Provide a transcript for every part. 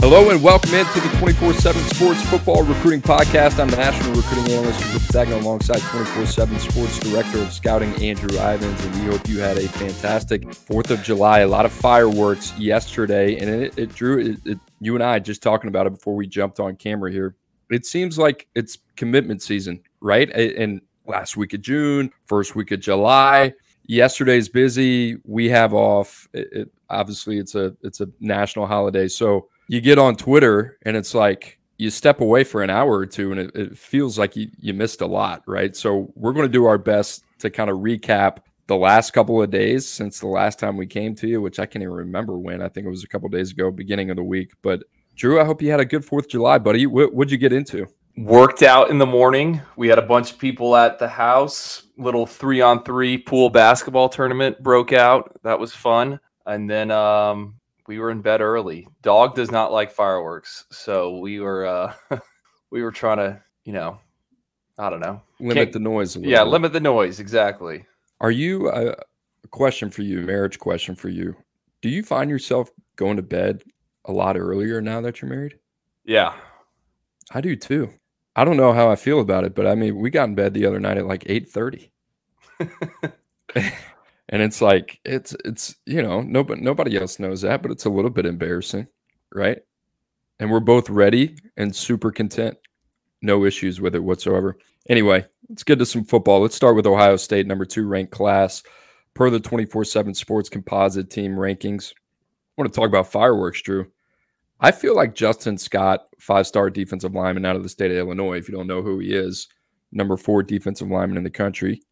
Hello and welcome into the 24 7 Sports Football Recruiting Podcast. I'm the National Recruiting Analyst Cooper Petagna alongside 24 7 Sports Director of Scouting, Andrew Ivins. And we hope you had a fantastic 4th of July. A lot of fireworks yesterday. And it, it drew, it, it, you and I just talking about it before we jumped on camera here. It seems like it's commitment season, right? And last week of June, first week of July. Yesterday's busy. We have off. It, it, obviously, it's a it's a national holiday, so you get on Twitter and it's like you step away for an hour or two, and it, it feels like you you missed a lot, right? So we're going to do our best to kind of recap the last couple of days since the last time we came to you, which I can't even remember when. I think it was a couple days ago, beginning of the week. But Drew, I hope you had a good Fourth of July, buddy. What, what'd you get into? worked out in the morning. We had a bunch of people at the house. Little three on three pool basketball tournament broke out. That was fun. And then um, we were in bed early. Dog does not like fireworks, so we were uh, we were trying to you know I don't know Limit Can't- the noise. A yeah bit. limit the noise exactly. Are you uh, a question for you, marriage question for you? Do you find yourself going to bed a lot earlier now that you're married? Yeah, I do too. I don't know how I feel about it, but I mean, we got in bed the other night at like 8:30. and it's like it's it's you know, nobody nobody else knows that, but it's a little bit embarrassing, right? And we're both ready and super content. No issues with it whatsoever. Anyway, let's get to some football. Let's start with Ohio State, number two ranked class per the 24 7 sports composite team rankings. I want to talk about fireworks, Drew. I feel like Justin Scott, five star defensive lineman out of the state of Illinois, if you don't know who he is, number four defensive lineman in the country.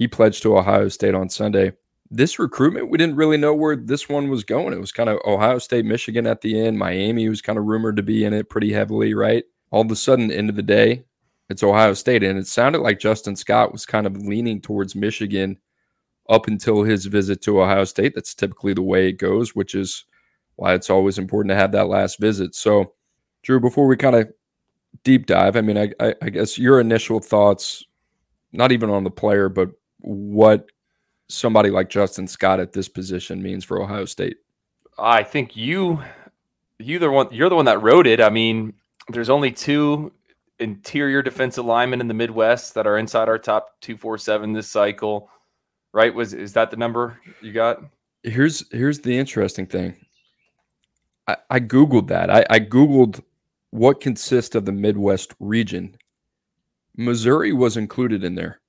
He pledged to Ohio State on Sunday. This recruitment, we didn't really know where this one was going. It was kind of Ohio State, Michigan at the end. Miami was kind of rumored to be in it pretty heavily, right? All of a sudden, end of the day, it's Ohio State. And it sounded like Justin Scott was kind of leaning towards Michigan up until his visit to Ohio State. That's typically the way it goes, which is why it's always important to have that last visit. So, Drew, before we kind of deep dive, I mean, I, I, I guess your initial thoughts, not even on the player, but what somebody like Justin Scott at this position means for Ohio State. I think you you the one you're the one that wrote it. I mean, there's only two interior defensive linemen in the Midwest that are inside our top two four seven this cycle. Right? Was is that the number you got? Here's here's the interesting thing. I, I googled that. I, I googled what consists of the Midwest region. Missouri was included in there.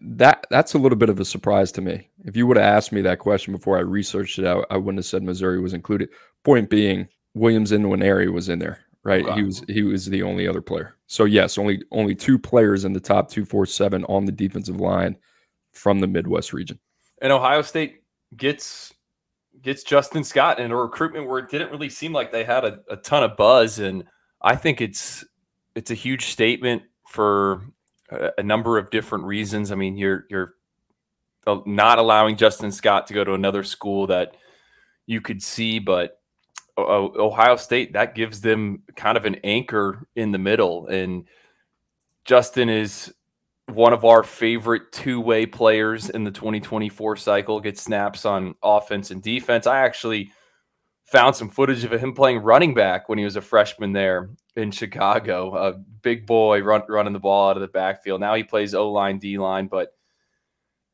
That that's a little bit of a surprise to me. If you would have asked me that question before I researched it, I, I wouldn't have said Missouri was included. Point being, Williams Nwaneri was in there, right? Okay. He was he was the only other player. So yes, only only two players in the top two four seven on the defensive line from the Midwest region. And Ohio State gets gets Justin Scott in a recruitment where it didn't really seem like they had a, a ton of buzz. And I think it's it's a huge statement for a, number of different reasons. I mean, you're you're uh, not allowing Justin Scott to go to another school that you could see, but O- O- Ohio State that gives them kind of an anchor in the middle. And Justin is one of our favorite two-way players in the 2024 cycle. Gets snaps on offense and defense. I actually found some footage of him playing running back when he was a freshman there in Chicago. A big boy run, running the ball out of the backfield. Now he plays O line, D line, but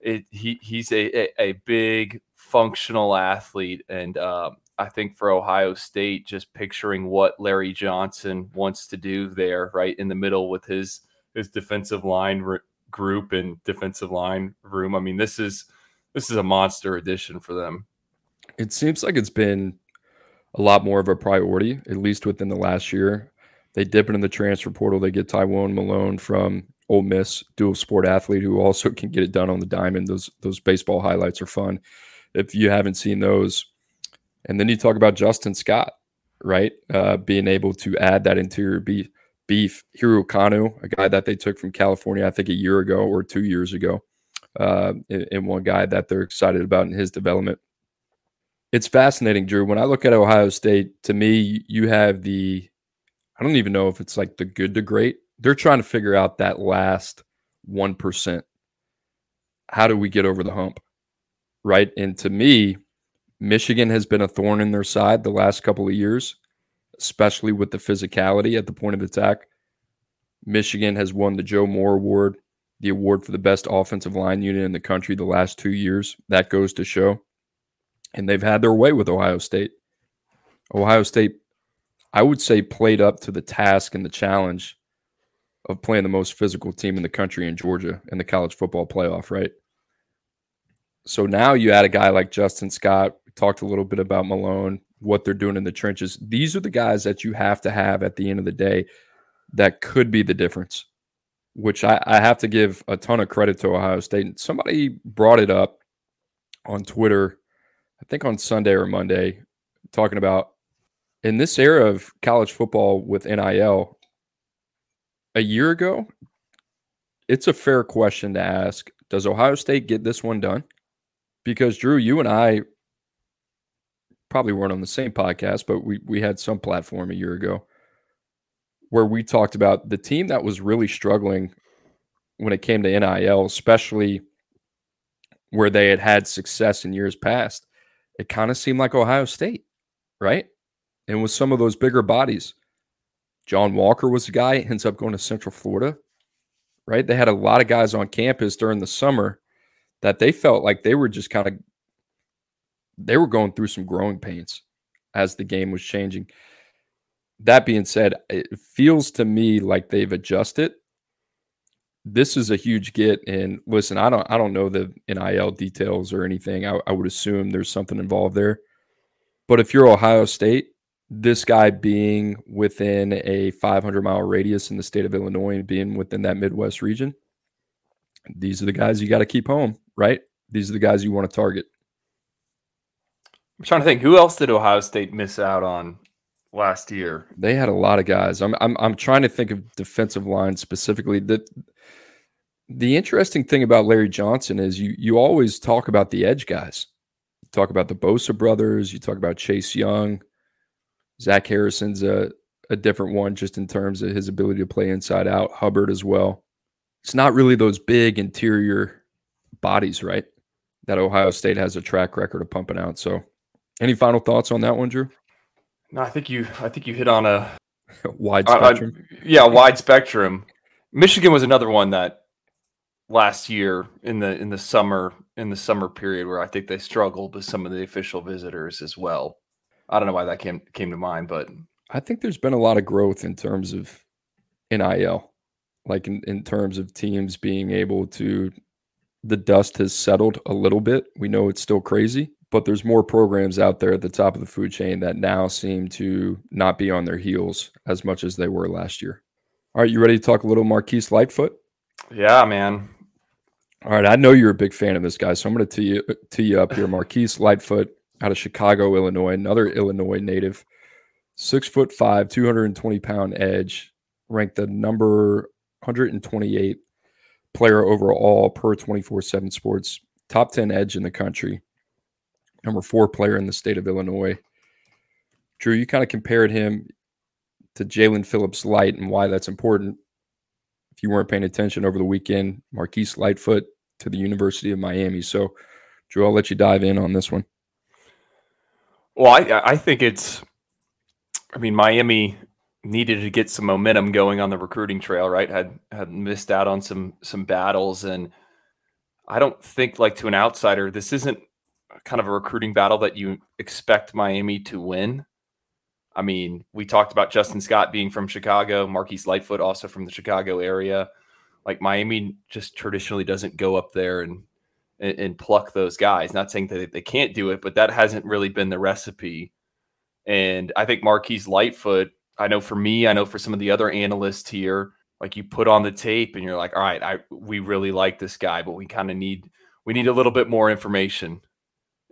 it, he he's a, a, a big functional athlete, and um, I think for Ohio State, just picturing what Larry Johnson wants to do there, right in the middle with his his defensive line group and defensive line room. I mean, this is this is a monster addition for them. It seems like it's been a lot more of a priority, at least within the last year. They dip into the transfer portal. They get Tywone Malone from Ole Miss, dual sport athlete who also can get it done on the diamond. Those those baseball highlights are fun. If you haven't seen those, and then you talk about Justin Scott, right? Uh, being able to add that interior beef, beef, Hero Kanu, a guy that they took from California, I think a year ago or two years ago, uh, and one guy that they're excited about in his development. It's fascinating, Drew. When I look at Ohio State, to me, you have the, I don't even know if it's like the good to great. They're trying to figure out that last 1%. How do we get over the hump? Right. And to me, Michigan has been a thorn in their side the last couple of years, especially with the physicality at the point of attack. Michigan has won the Joe Moore Award, the award for the best offensive line unit in the country the last two years. That goes to show. And they've had their way with Ohio State. Ohio State, I would say, played up to the task and the challenge of playing the most physical team in the country in Georgia in the college football playoff, right? So now you add a guy like Justin Scott, talked a little bit about Malone, what they're doing in the trenches. These are the guys that you have to have at the end of the day that could be the difference, which I, I have to give a ton of credit to Ohio State. Somebody brought it up on Twitter, I think on Sunday or Monday, talking about in this era of college football with NIL, a year ago, it's a fair question to ask Does Ohio State get this one done? Because, Drew, you and I probably weren't on the same podcast, but we we had some platform a year ago where we talked about the team that was really struggling when it came to NIL, especially where they had had success in years past. It kind of seemed like Ohio State, right? And with some of those bigger bodies, John Walker was the guy, ends up going to Central Florida, right? They had a lot of guys on campus during the summer that they felt like they were just kind of they were going through some growing pains as the game was changing. That being said, it feels to me like they've adjusted. This is a huge get, and listen, I don't, I don't know the NIL details or anything. I, I would assume there's something involved there. But if you're Ohio State, this guy being within a 500 mile radius in the state of Illinois and being within that Midwest region, these are the guys you got to keep home, right? These are the guys you want to target. I'm trying to think who else did Ohio State miss out on last year? They had a lot of guys. I'm I'm I'm trying to think of defensive line specifically. The the interesting thing about Larry Johnson is you you always talk about the edge guys. You talk about the Bosa brothers, you talk about Chase Young. Zach Harrison's a, a different one just in terms of his ability to play inside out, Hubbard as well. It's not really those big interior bodies, right? That Ohio State has a track record of pumping out. So any final thoughts on that one, Drew? No, I think you I think you hit on a wide spectrum. Uh, yeah, wide spectrum. Michigan was another one that last year in the in the summer in the summer period where I think they struggled with some of the official visitors as well. I don't know why that came came to mind, but I think there's been a lot of growth in terms of NIL, like in, in terms of teams being able to the dust has settled a little bit. We know it's still crazy, but there's more programs out there at the top of the food chain that now seem to not be on their heels as much as they were last year. All right, you ready to talk a little Marquise Lightfoot? Yeah, man. All right, I know you're a big fan of this guy, so I'm going to tee you, tee you up here. Marquise Lightfoot out of Chicago, Illinois, another Illinois native, six foot five, 220 pound edge, ranked the number 128 player overall per 24 7 sports, top 10 edge in the country number four player in the state of Illinois. Drew, you kind of compared him to Jaelan Phillips Light and why that's important. If you weren't paying attention over the weekend, Marquise Lightfoot to the University of Miami. So, Drew, I'll let you dive in on this one. Well, I, I think it's, I mean, Miami needed to get some momentum going on the recruiting trail, right? Had had missed out on some some battles, and I don't think like to an outsider, this isn't kind of a recruiting battle that you expect Miami to win. I mean, we talked about Justin Scott being from Chicago, Marquise Lightfoot also from the Chicago area. Like Miami just traditionally doesn't go up there and and, and pluck those guys. Not saying that they can't do it, but that hasn't really been the recipe. And I think Marquise Lightfoot, I know for me, I know for some of the other analysts here, like you put on the tape and you're like, all right, I we really like this guy, but we kind of need we need a little bit more information.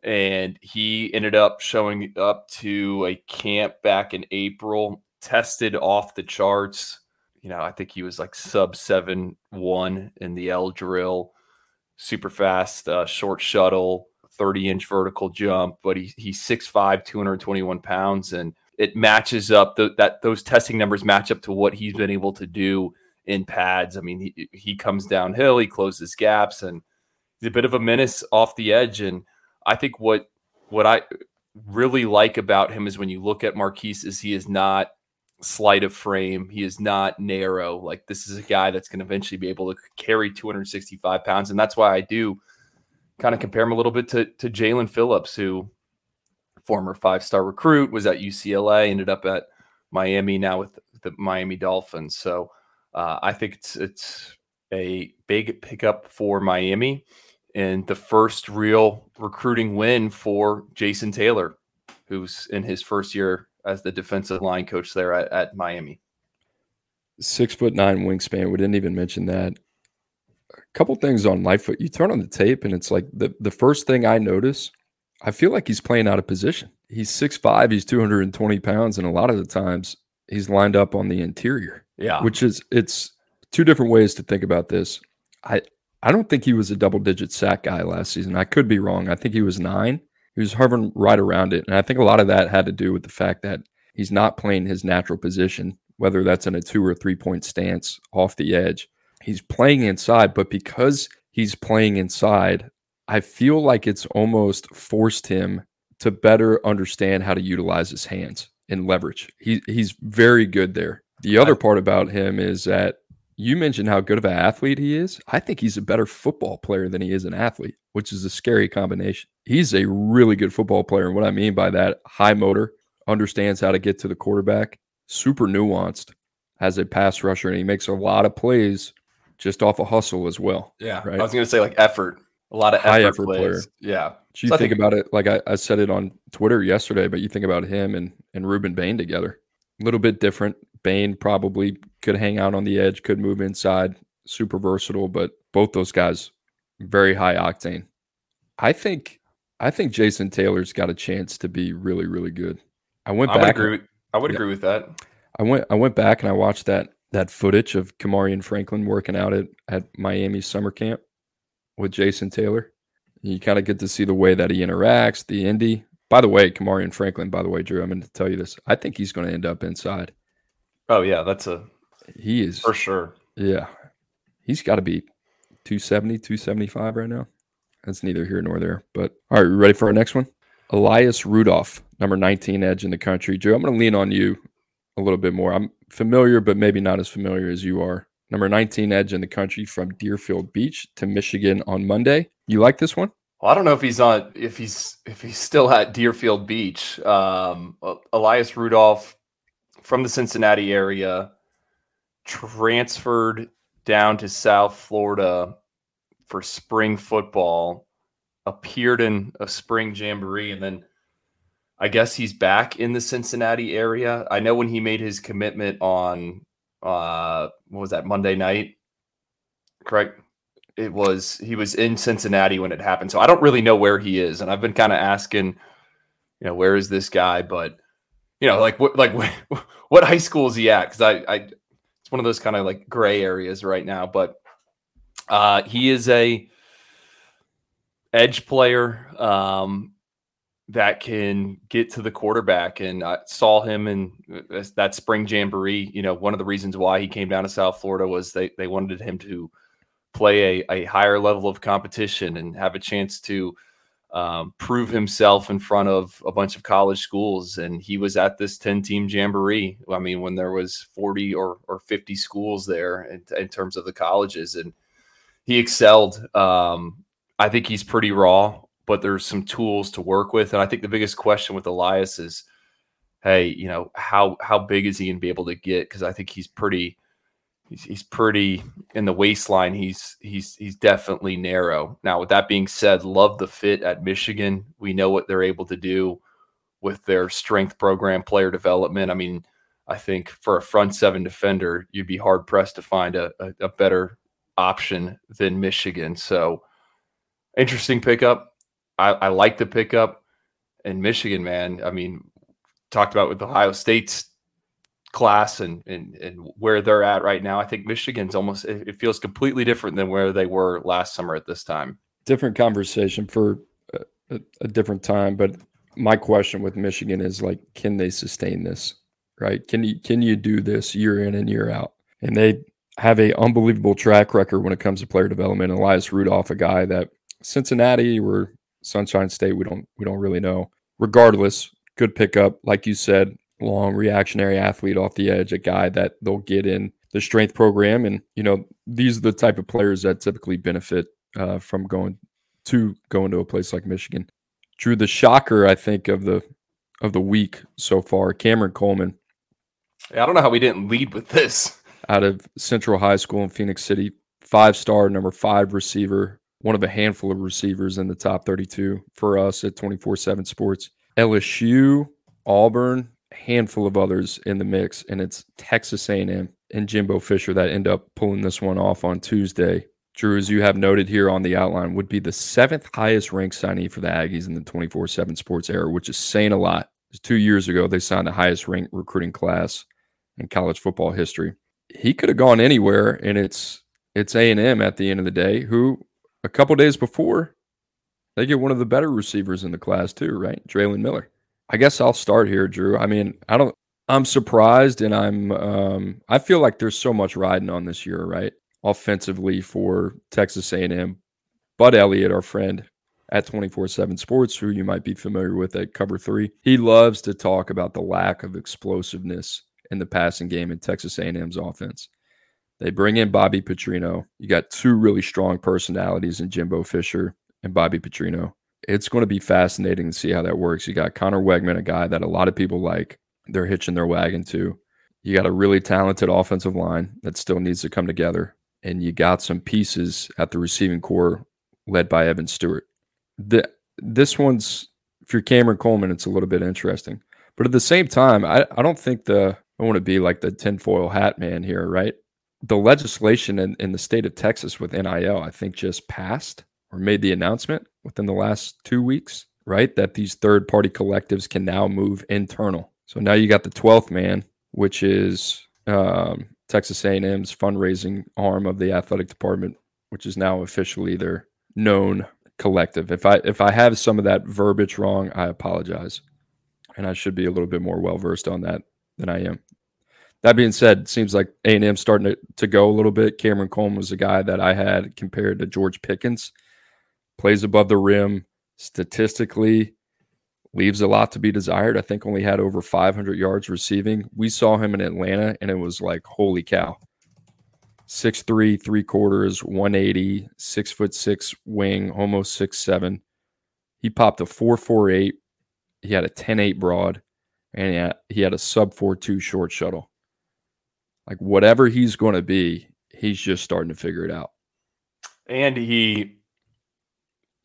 And he ended up showing up to a camp back in April, tested off the charts. You know, I think he was like sub seven one in the L drill super fast uh, short shuttle, 30 inch vertical jump, but he, he's 6'5, 221 pounds. And it matches up the, that those testing numbers match up to what he's been able to do in pads. I mean, he, he comes downhill, he closes gaps, and he's a bit of a menace off the edge. And I think what what I really like about him is when you look at Marquise is he is not slight of frame. He is not narrow. Like this is a guy that's going to eventually be able to carry 265 pounds, and that's why I do kind of compare him a little bit to to Jaelan Phillips, who former five star recruit was at UCLA, ended up at Miami now with the Miami Dolphins. So uh, I think it's it's a big pickup for Miami and the first real recruiting win for Jason Taylor, who's in his first year as the defensive line coach there at, at Miami. Six foot nine wingspan. We didn't even mention that. A couple things on Lightfoot. You turn on the tape, and it's like the, the first thing I notice, I feel like he's playing out of position. He's six five. he's 220 pounds, and a lot of the times he's lined up on the interior. Yeah. Which is, it's two different ways to think about this. I, I don't think he was a double digit sack guy last season. I could be wrong. I think he was nine. He was hovering right around it. And I think a lot of that had to do with the fact that he's not playing his natural position, whether that's in a two or three point stance off the edge. He's playing inside, but because he's playing inside, I feel like it's almost forced him to better understand how to utilize his hands and leverage. He, he's very good there. The other part about him is that you mentioned how good of an athlete he is. I think he's a better football player than he is an athlete, which is a scary combination. He's a really good football player. And what I mean by that, high motor, understands how to get to the quarterback, super nuanced, has a pass rusher, and he makes a lot of plays just off a of hustle as well. Yeah. Right? I was going to say like effort, a lot of effort high effort plays. player. Yeah. So you so think, think, about it, like I, I said it on Twitter yesterday, but you think about him and, and Rueben Bain together. A little bit different. Bain probably could hang out on the edge, could move inside, super versatile, but both those guys very high octane. I think I think Jason Taylor's got a chance to be really, really good. I went I back. Would agree with, I would yeah, agree with that. I went I went back and I watched that that footage of Kamarion Franklin working out at, at Miami summer camp with Jason Taylor. You kind of get to see the way that he interacts, the indie. By the way, Kamarion Franklin, by the way, Drew, I'm going to tell you this. I think he's going to end up inside. Oh, yeah. That's a he is for sure. Yeah. He's got to be 270, 275 right now. That's neither here nor there. But all right, ready for our next one? Elias Rudolph, number 19 edge in the country. Joe, I'm going to lean on you a little bit more. I'm familiar, but maybe not as familiar as you are. Number 19 edge in the country from Deerfield Beach to Michigan on Monday. You like this one? Well, I don't know if he's on if he's if he's still at Deerfield Beach. Um, Elias Rudolph from the Cincinnati area transferred down to South Florida for spring football, appeared in a spring jamboree, and then I guess he's back in the Cincinnati area. I know when he made his commitment on uh what was that Monday night? Correct. It was he was in Cincinnati when it happened. So I don't really know where he is. And I've been kind of asking, you know, where is this guy? But you know, like what like what, what high school is he at? Because I I one of those kind of like gray areas right now. But uh, he is a edge player um, that can get to the quarterback, and I saw him in uh, that spring jamboree. You know, one of the reasons why he came down to South Florida was they they wanted him to play a, a higher level of competition and have a chance to um, prove himself in front of a bunch of college schools. And he was at this 10 team jamboree. I mean, when there was 40 or, or 50 schools there in, in terms of the colleges and he excelled. Um, I think he's pretty raw, but there's some tools to work with. And I think the biggest question with Elias is, Hey, you know, how, how big is he going to be able to get? Cause I think he's pretty, he's, he's pretty in the waistline. He's he's he's definitely narrow. Now, with that being said, love the fit at Michigan. We know what they're able to do with their strength program, player development. I mean, I think for a front seven defender, you'd be hard pressed to find a, a, a better option than Michigan. So interesting pickup. I, I like the pickup. And Michigan, man, I mean, talked about with Ohio State's class and, and and where they're at right now. I think Michigan's almost it feels completely different than where they were last summer at this time. Different conversation for a, a different time, but my question with Michigan is like, can they sustain this? Right? Can you can you do this year in and year out? And they have a unbelievable track record when it comes to player development. Elias Rudolph, a guy that Cincinnati or Sunshine State, we don't we don't really know. Regardless, good pickup, like you said, long reactionary athlete off the edge, a guy that they'll get in the strength program, and you know these are the type of players that typically benefit uh, from going to going to a place like Michigan. Drew, the shocker, I think of the of the week so far, Cameron Coleman. I don't know how we didn't lead with this. Out of Central High School in Phenix City, five star, number five receiver, one of a handful of receivers in the top 32 for us at 24 7 Sports. LSU, Auburn, handful of others in the mix, and it's Texas A&M and Jimbo Fisher that end up pulling this one off on Tuesday. Drew, as you have noted here on the outline, would be the seventh highest ranked signee for the Aggies in the 24 7 sports era, which is saying a lot. Two years ago, they signed the highest ranked recruiting class in college football history. He could have gone anywhere, and it's it's A&M at the end of the day, who a couple days before, they get one of the better receivers in the class too, right? Drelon Miller. I guess I'll start here, Drew. I mean, I don't. I'm surprised, and I'm. Um, I feel like there's so much riding on this year, right? Offensively for Texas A&M, Bud Elliott, our friend at 24/7 Sports, who you might be familiar with at Cover Three, he loves to talk about the lack of explosiveness in the passing game in Texas A&M's offense. They bring in Bobby Petrino. You got two really strong personalities in Jimbo Fisher and Bobby Petrino. It's going to be fascinating to see how that works. You got Conner Weigman, a guy that a lot of people like. They're hitching their wagon to. You got a really talented offensive line that still needs to come together. And you got some pieces at the receiving corps led by Evan Stewart. The, this one's, if you're Cameron Coleman, it's a little bit interesting. But at the same time, I, I don't think the, I want to be like the tinfoil hat man here, right? The legislation in, in the state of Texas with NIL, I think, just passed or made the announcement within the last two weeks, right? That these third party collectives can now move internal. So now you got the 12th man, which is um, Texas A&M's fundraising arm of the athletic department, which is now officially their known collective. If I if I have some of that verbiage wrong, I apologize, and I should be a little bit more well versed on that than I am. That being said, seems like A&M starting to, to go a little bit. Cameron Coleman was a guy that I had compared to George Pickens plays above the rim, statistically leaves a lot to be desired. I think only had over 500 yards receiving. We saw him in Atlanta, and it was like, holy cow. Six three, three quarters, 180, six foot six wing, almost six seven. He popped a 448. He had a 10-8 broad, and he had, he had a sub 4-2 short shuttle. Like whatever he's going to be, he's just starting to figure it out. And he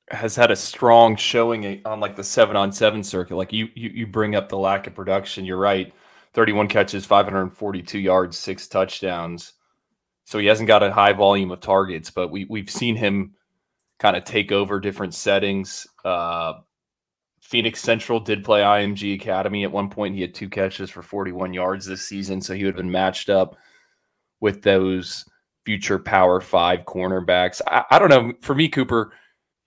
has had a strong showing on like the seven on seven circuit. Like you, you, you bring up the lack of production. You're right. 31 catches, 542 yards, six touchdowns. So he hasn't got a high volume of targets, but we we've seen him kind of take over different settings. Uh, Phenix Central did play IMG Academy at one point. He had two catches for 41 yards this season, so he would have been matched up with those future Power Five cornerbacks. I, I don't know. For me, Cooper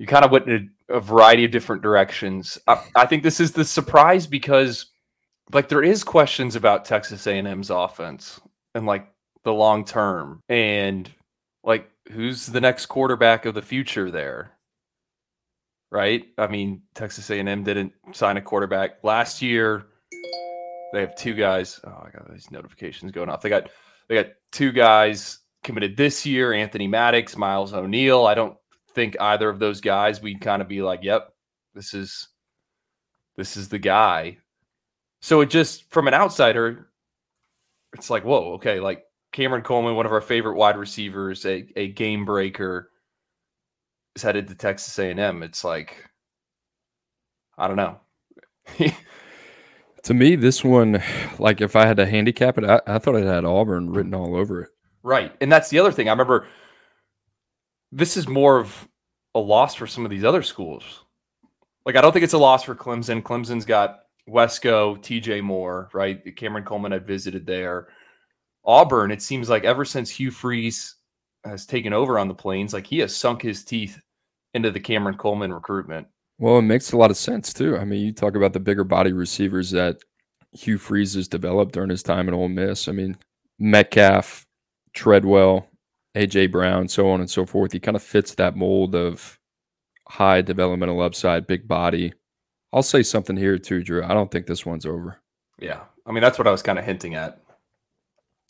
you kind of went in a, a variety of different directions. I, I, think this is the surprise because, like, there is questions about Texas A&M's offense and like the long term, and like who's the next quarterback of the future there. Right? I mean, Texas A&M didn't sign a quarterback last year. They have two guys. Oh, I got these notifications going off. They got they got two guys committed this year: Anthony Maddox, Miles O'Neill. I don't think either of those guys, we'd kind of be like, yep, this is this is the guy. So it just from an outsider, it's like, whoa, okay, like Cameron Coleman, one of our favorite wide receivers, a, a game breaker, is headed to Texas A&M. It's like, I don't know. to me, this one, like if I had to handicap it, I, I thought it had Auburn written all over it. Right. And that's the other thing. I remember this is more of a loss for some of these other schools. Like, I don't think it's a loss for Clemson. Clemson's got Wesco, TJ Moore, right? Cameron Coleman had visited there. Auburn, it seems like ever since Hugh Freeze has taken over on the plains, like he has sunk his teeth into the Cameron Coleman recruitment. Well, it makes a lot of sense too. I mean, you talk about the bigger body receivers that Hugh Freeze has developed during his time at Ole Miss. I mean, Metcalf, Treadwell, AJ Brown, so on and so forth. He kind of fits that mold of high developmental upside, big body. I'll say something here too, Drew. I don't think this one's over. Yeah. I mean, that's what I was kind of hinting at.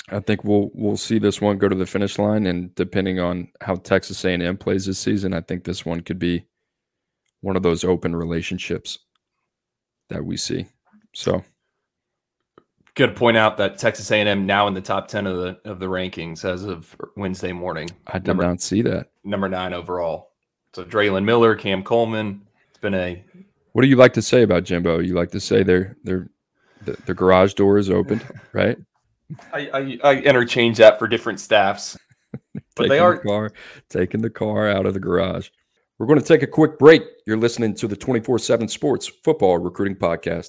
I think we'll we'll see this one go to the finish line, and depending on how Texas A&M plays this season, I think this one could be one of those open relationships that we see. So, good to point out that Texas A&M now in the top ten of the of the rankings as of Wednesday morning. I did number, not see that. Number nine overall. So Drelon Miller, Cam Coleman. It's been a. What do you like to say about Jimbo? You like to say they're they're the, the garage door is opened, right? I, I, I interchange that for different staffs. but they are the car, taking the car out of the garage. We're going to take a quick break. You're listening to the 24 7 Sports Football Recruiting Podcast.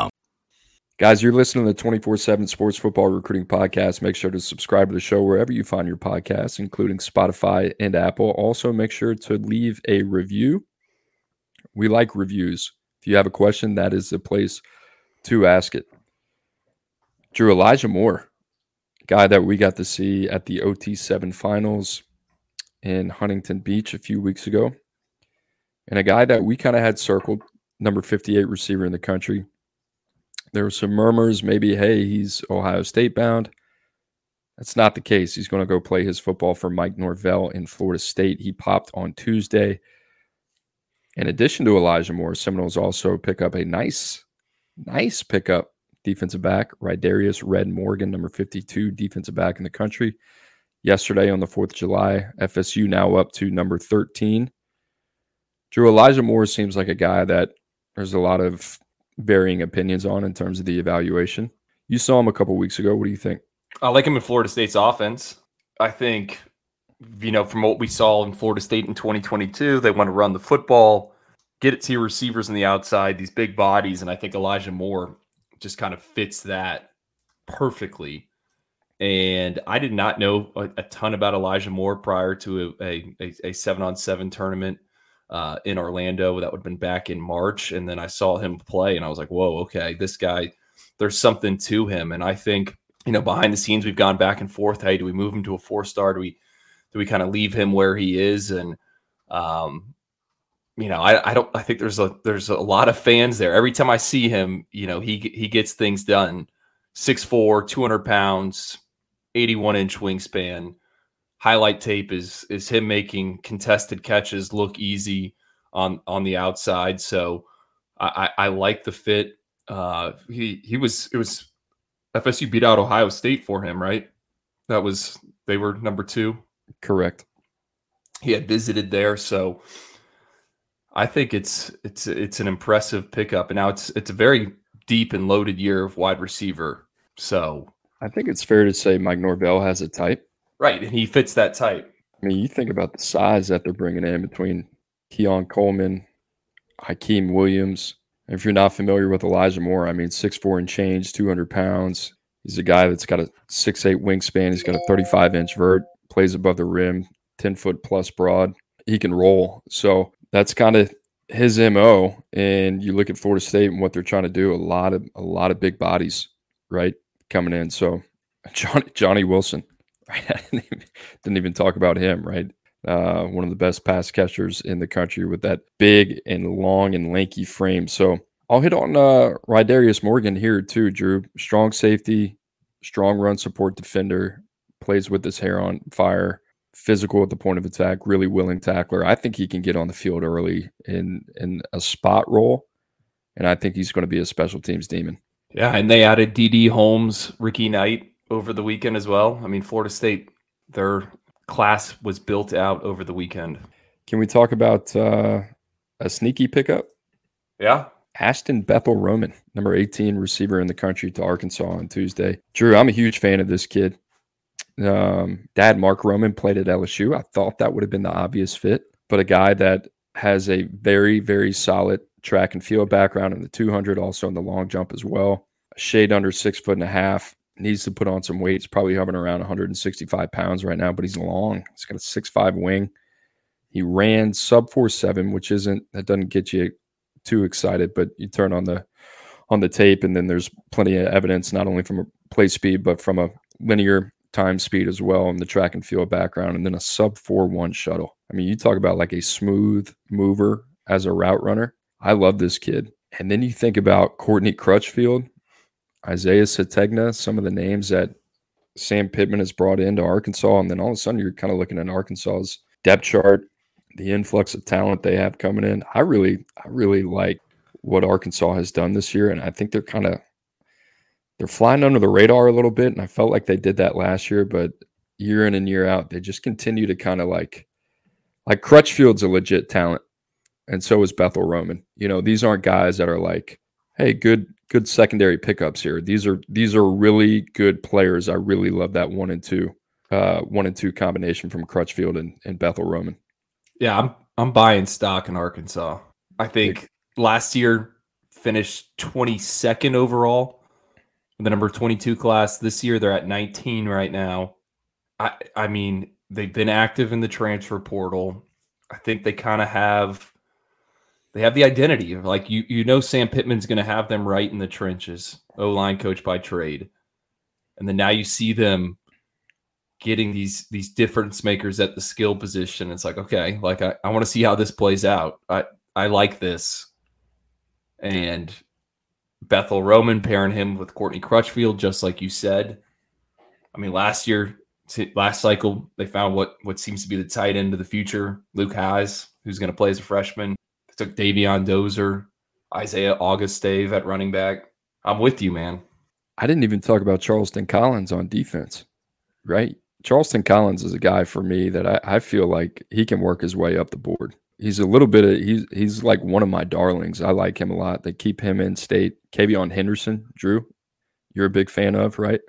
Guys, you're listening to the 24 7 Sports Football Recruiting Podcast. Make sure to subscribe to the show wherever you find your podcasts, including Spotify and Apple. Also, make sure to leave a review. We like reviews. If you have a question, that is the place to ask it. Drew Elijah Moore, guy that we got to see at the OT7 finals in Huntington Beach a few weeks ago, and a guy that we kind of had circled, number 58 receiver in the country there were some murmurs, maybe, hey, he's Ohio State bound. That's not the case. He's going to go play his football for Mike Norvell in Florida State. He popped on Tuesday. In addition to Elijah Moore, Seminoles also pick up a nice, nice pickup defensive back, Rydarius Red Morgan, number 52 defensive back in the country. Yesterday on the 4th of July, FSU now up to number 13. Drew Elijah Moore seems like a guy that there's a lot of varying opinions on in terms of the evaluation. You saw him a couple weeks ago. What do you think? I like him in Florida State's offense. I think, you know, from what we saw in Florida State in 2022, they want to run the football, get it to your receivers on the outside, these big bodies. And I think Elijah Moore just kind of fits that perfectly. And I did not know a, a ton about Elijah Moore prior to a, a, a seven on seven tournament uh, in Orlando. That would have been back in March. And then I saw him play and I was like, whoa, okay, this guy, there's something to him. And I think, you know, behind the scenes, we've gone back and forth. Hey, do we move him to a four star? Do we, do we kind of leave him where he is? And, um, you know, I, I don't, I think there's a, there's a lot of fans there. Every time I see him, you know, he, he gets things done. 6'4, 200 pounds, 81 inch wingspan highlight tape is is him making contested catches look easy on on the outside. So I, I, I like the fit. Uh, he he was it was FSU beat out Ohio State for him, right? That was they were number two. Correct. He had visited there, so I think it's it's it's an impressive pickup. And now it's it's a very deep and loaded year of wide receiver. So I think it's fair to say Mike Norvell has a type. Right, and he fits that type. I mean, you think about the size that they're bringing in between Keon Coleman, Hykeem Williams. If you're not familiar with Elijah Moore, I mean, six four and change, 200 pounds. He's a guy that's got a six eight wingspan. He's got a 35 inch vert, plays above the rim, 10 foot plus broad. He can roll. So that's kind of his MO. And you look at Florida State and what they're trying to do, a lot of a lot of big bodies, right? Coming in. So Johnny Johnny Wilson. Right? Didn't even, talk about him, right? Uh, one of the best pass catchers in the country with that big and long and lanky frame. So I'll hit on uh Rydarius Morgan here too, Drew. Strong safety, strong run support defender, plays with his hair on fire, physical at the point of attack, really willing tackler. I think he can get on the field early in in a spot role, and I think he's going to be a special teams demon. Yeah, and they added DD Holmes, Ricky Knight over the weekend as well. I mean, Florida State, their class was built out over the weekend. Can we talk about uh, a sneaky pickup? Yeah, Ashton Bethel Roman, number 18 receiver in the country to Arkansas on Tuesday. Drew, I'm a huge fan of this kid. Um, Dad Mark Roman played at LSU. I thought that would have been the obvious fit, but a guy that has a very, very solid track and field background in the 200, also in the long jump as well. A shade under six foot and a half. Needs to put on some weight. He's probably hovering around 165 pounds right now, but he's long. He's got a six-five wing. He ran sub four seven, which isn't that doesn't get you too excited, but you turn on the on the tape, and then there's plenty of evidence not only from a play speed but from a linear time speed as well in the track and field background, and then a sub four one shuttle. I mean, you talk about like a smooth mover as a route runner. I love this kid. And then you think about Courtney Crutchfield, Isaiah Sategna, some of the names that Sam Pittman has brought into Arkansas, and then all of a sudden you're kind of looking at Arkansas's depth chart, the influx of talent they have coming in. I really, I really like what Arkansas has done this year, and I think they're kind of they're flying under the radar a little bit, and I felt like they did that last year, but year in and year out, they just continue to kind of like like Crutchfield's a legit talent, and so is Bethel Roman. You know, these aren't guys that are like, hey, good good secondary pickups here. These are these are really good players. I really love that one and two, uh, one and two combination from Crutchfield and, and Bethel Roman. yeah, I'm I'm buying stock in Arkansas. I think last year finished 22nd overall, the number 22 class. This year they're at 19 right now. I I mean they've been active in the transfer portal. I think they kind of have they have the identity of like you you know Sam Pittman's going to have them right in the trenches. O line coach by trade, and then now you see them getting these these difference makers at the skill position. It's like okay, like I, I want to see how this plays out. I I like this, and Bethel Roman pairing him with Courtney Crutchfield, just like you said. I mean, last year, last cycle, they found what what seems to be the tight end of the future, Luke Hasz, who's going to play as a freshman. They took Davion Dozer, Isaiah Augustave at running back. I'm with you, man. I didn't even talk about Charleston Collins on defense, right? Charleston Collins is a guy for me that I, I feel like he can work his way up the board. He's a little bit of he's he's like one of my darlings. I like him a lot. They keep him in state. Kavion Henderson, Drew, you're a big fan of, right?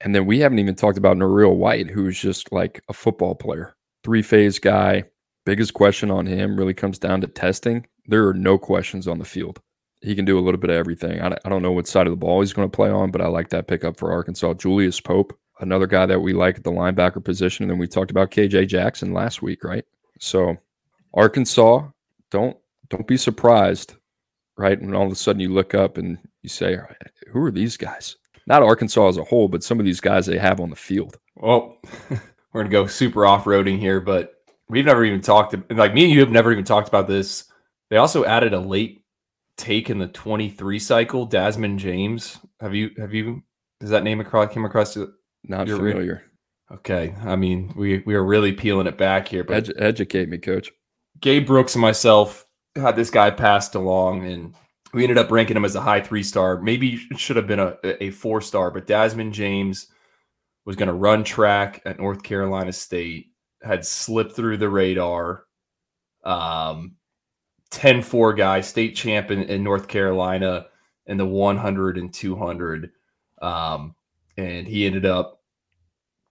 And then we haven't even talked about Nareel White, who's just like a football player, three phase guy. Biggest question on him really comes down to testing. There are no questions on the field. He can do a little bit of everything. I, I don't know what side of the ball he's going to play on, but I like that pickup for Arkansas. Julius Pope, another guy that we like at the linebacker position. And then we talked about KJ Jackson last week, right? So Arkansas, don't don't be surprised, right? When all of a sudden you look up and you say, "Who are these guys?" Not Arkansas as a whole, but some of these guys they have on the field. Well, we're gonna go super off roading here, but we've never even talked. Like me and you have never even talked about this. They also added a late take in the 23 cycle. Desmond James. Have you have you? Does that name across came across? it? Not You're re- familiar. Okay, I mean we we are really peeling it back here, but Edu- educate me, coach. Gabe Brooks and myself had this guy passed along, and we ended up ranking him as a high three star. Maybe should have been a, a four star, but Desmond James was going to run track at North Carolina State, had slipped through the radar. Um, 10 4 guy, state champ in, North Carolina in the 100 and 200. Um, and he ended up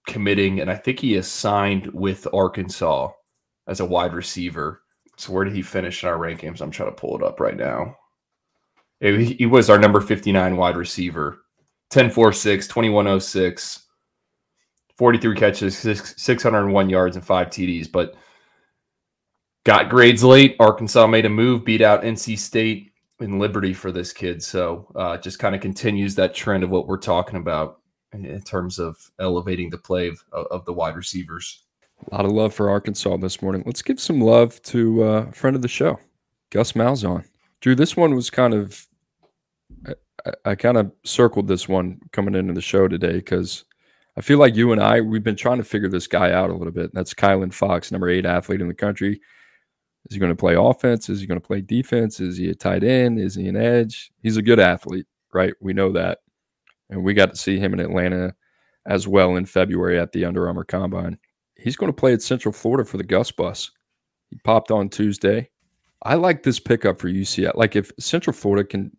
committing, and I think he is signed with Arkansas as a wide receiver. So where did he finish in our rankings? I'm trying to pull it up right now. He he was our number 59 wide receiver. 10 4 6, 2106, 43 catches, six, 601 yards, and five TDs. But got grades late. Arkansas made a move, beat out NC State in Liberty for this kid. So uh, just kind of continues that trend of what we're talking about in terms of elevating the play of, of the wide receivers. A lot of love for Arkansas this morning. Let's give some love to uh, a friend of the show, Gus Malzahn. Drew, this one was kind of, I, I kind of circled this one coming into the show today because I feel like you and I, we've been trying to figure this guy out a little bit. That's Kylan Fox, number eight athlete in the country. Is he going to play offense? Is he going to play defense? Is he a tight end? Is he an edge? He's a good athlete, right? We know that. And we got to see him in Atlanta as well in February at the Under Armour Combine. He's going to play at Central Florida for the Gus Bus. He popped on Tuesday. I like this pickup for UCF. Like if Central Florida can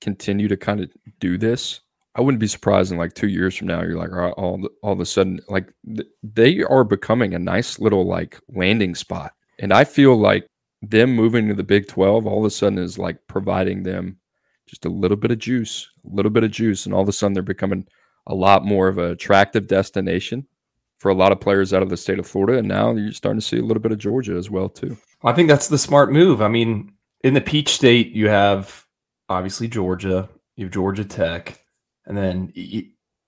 continue to kind of do this, I wouldn't be surprised in like two years from now. You're like all all, all of a sudden, like th- they are becoming a nice little like landing spot, and I feel like them moving to the Big Twelve all of a sudden is like providing them just a little bit of juice, a little bit of juice, and all of a sudden they're becoming a lot more of an attractive destination for a lot of players out of the state of Florida, and now you're starting to see a little bit of Georgia as well too. I think that's the smart move. I mean, in the Peach State, you have obviously Georgia, you have Georgia Tech, and then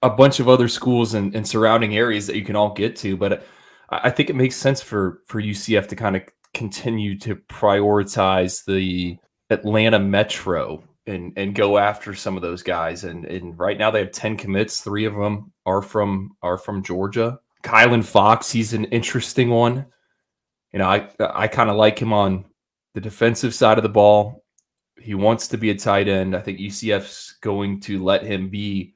a bunch of other schools and, in surrounding areas that you can all get to. But I think it makes sense for for UCF to kind of continue to prioritize the Atlanta Metro and and go after some of those guys. And and right now they have ten commits. Three of them are from are from Georgia. Kylan Fox, he's an interesting one. You know, I I kind of like him on the defensive side of the ball. He wants to be a tight end. I think UCF's going to let him be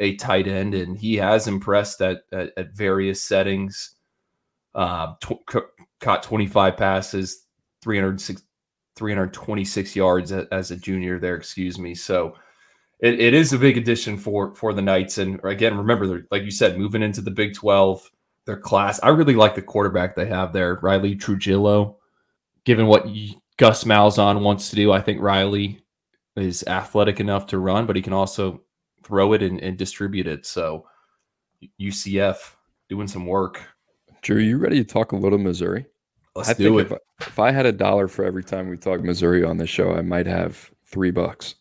a tight end, and he has impressed at at, at various settings. Uh, caught 25 passes, 306, 326 yards as a junior there. Excuse me. So it, it is a big addition for for the Knights. And again, remember, like you said, moving into the Big 12, their class. I really like the quarterback they have there, Riley Trujillo. Given what Gus Malzahn wants to do, I think Riley is athletic enough to run, but he can also throw it and, and distribute it. So UCF doing some work. Drew, you ready to talk a little Missouri? Let's I do think it. If I, if I had a dollar for every time we talk Missouri on this show, I might have three bucks.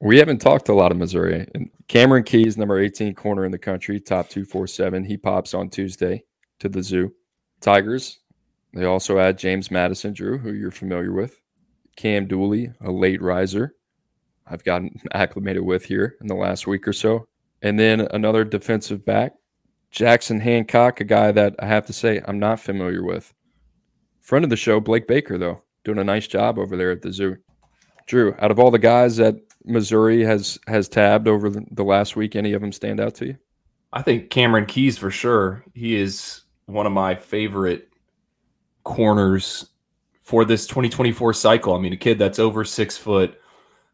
We haven't talked a lot of Missouri. And Cameron Keys, number 18 corner in the country, top 247. He pops on Tuesday to the zoo. Tigers, they also add James Madison, Drew, who you're familiar with. Cam Dooley, a late riser. I've gotten acclimated with here in the last week or so. And then another defensive back, Jackson Hancock, a guy that I have to say I'm not familiar with. Friend of the show, Blake Baker, though, doing a nice job over there at the zoo. Drew, out of all the guys that Missouri has has tabbed over the, last week, any of them stand out to you? I think Cameron Keys for sure. He is one of my favorite corners for this 2024 cycle. I mean, a kid that's over six foot.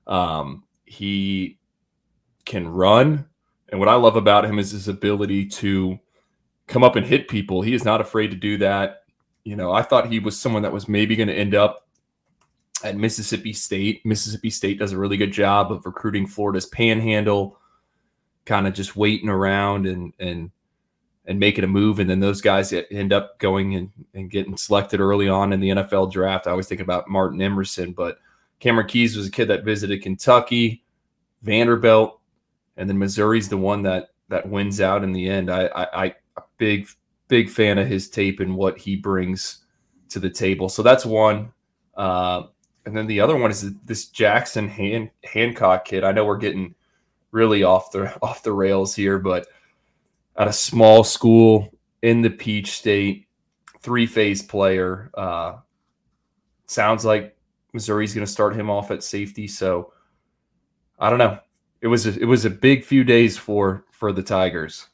Um, he can run. And what I love about him is his ability to come up and hit people. He is not afraid to do that. You know, I thought he was someone that was maybe going to end up at Mississippi State. Mississippi State does a really good job of recruiting Florida's panhandle, kind of just waiting around and and and making a move. And then those guys end up going and, and getting selected early on in the NFL draft. I always think about Martin Emerson, but Cameron Keys was a kid that visited Kentucky, Vanderbilt, and then Missouri's the one that that wins out in the end. I I, I a big big fan of his tape and what he brings to the table. So that's one. Uh, and then the other one is this Jackson Han- Hancock kid. I know we're getting really off the off the rails here, but at a small school in the Peach State, three phase player. Uh, sounds like Missouri's going to start him off at safety. So I don't know. It was a, it was a big few days for for the Tigers.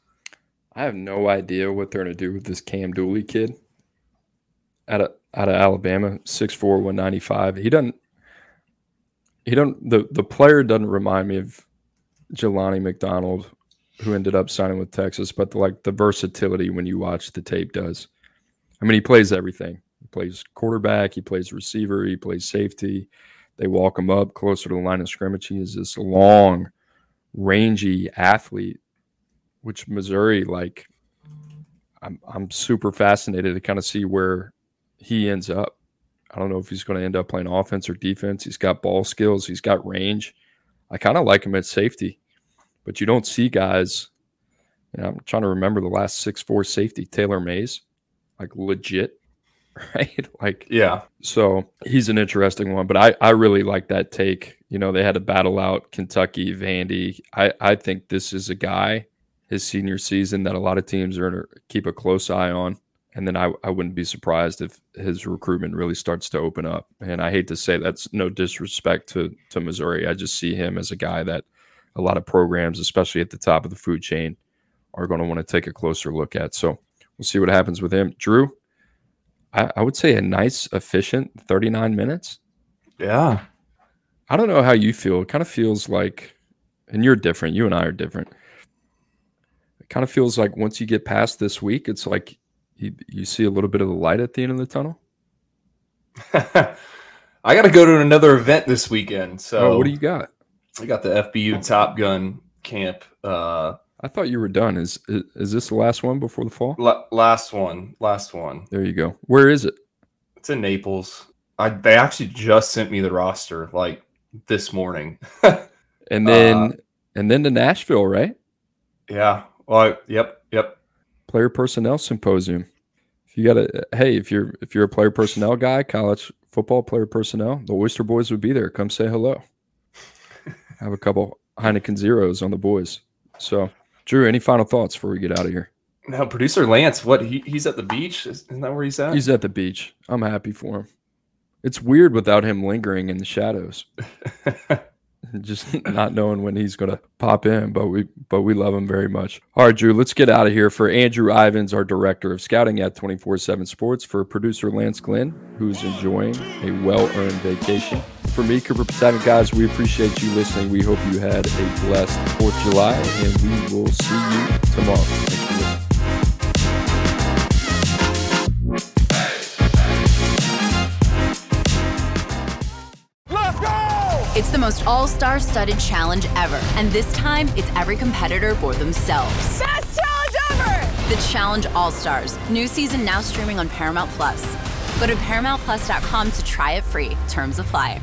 I have no idea what they're going to do with this Cam Dooley kid out of out of Alabama, 6'4", 195. He doesn't he don't the the player doesn't remind me of Jelani McDonald, who ended up signing with Texas, but the, like the versatility when you watch the tape does. I mean, he plays everything. He plays quarterback, he plays receiver, he plays safety. They walk him up closer to the line of scrimmage. He is this long, rangy athlete, which Missouri like. I'm I'm super fascinated to kind of see where he ends up. I don't know if he's going to end up playing offense or defense. He's got ball skills. He's got range. I kind of like him at safety, but you don't see guys. You know, I'm trying to remember the last six four safety Taylor Mays, like legit, right? Like Yeah. so he's an interesting one, but I, I really like that take. You know, they had to battle out Kentucky, Vandy. I, I think this is a guy, his senior season, that a lot of teams are to keep a close eye on. And then I, I wouldn't be surprised if his recruitment really starts to open up. And I hate to say that's no disrespect to, to Missouri. I just see him as a guy that a lot of programs, especially at the top of the food chain, are going to want to take a closer look at. So we'll see what happens with him. Drew, I, I would say a nice, efficient 39 minutes. Yeah. I don't know how you feel. It kind of feels like, and you're different. You and I are different. It kind of feels like once you get past this week, it's like you, you see a little bit of the light at the end of the tunnel. I got to go to another event this weekend. So oh, what do you got? I got the FBU Top Gun camp. Uh, I thought you were done. Is, is is this the last one before the fall? la- last one, last one. There you go. Where is it? It's in Naples. I they actually just sent me the roster like this morning. And then Uh, and then to Nashville, right? yeah. Well, I- yep, yep. Player personnel symposium. If you got a hey, if you're if you're a player personnel guy, college football player personnel, the Oyster Boys would be there. Come say hello. Have a couple Heineken zeros on the boys. So, Drew, any final thoughts before we get out of here? Now, producer Lance, what he, he's at the beach? Isn't that where he's at? He's at the beach. I'm happy for him. It's weird without him lingering in the shadows. Just not knowing when he's gonna pop in, but we but we love him very much. All right, Drew, let's get out of here. For Andrew Ivins, our director of scouting at 24/7 Sports, for producer Lance Glenn, who's enjoying a well-earned vacation. For me, Cooper Petagna, guys, we appreciate you listening. We hope you had a blessed Fourth of July, and we will see you tomorrow. Thanks for listening. It's the most all star studded challenge ever. And this time, it's every competitor for themselves. Best challenge ever! The Challenge All Stars. New season now streaming on Paramount Plus. Go to ParamountPlus.com to try it free. Terms apply.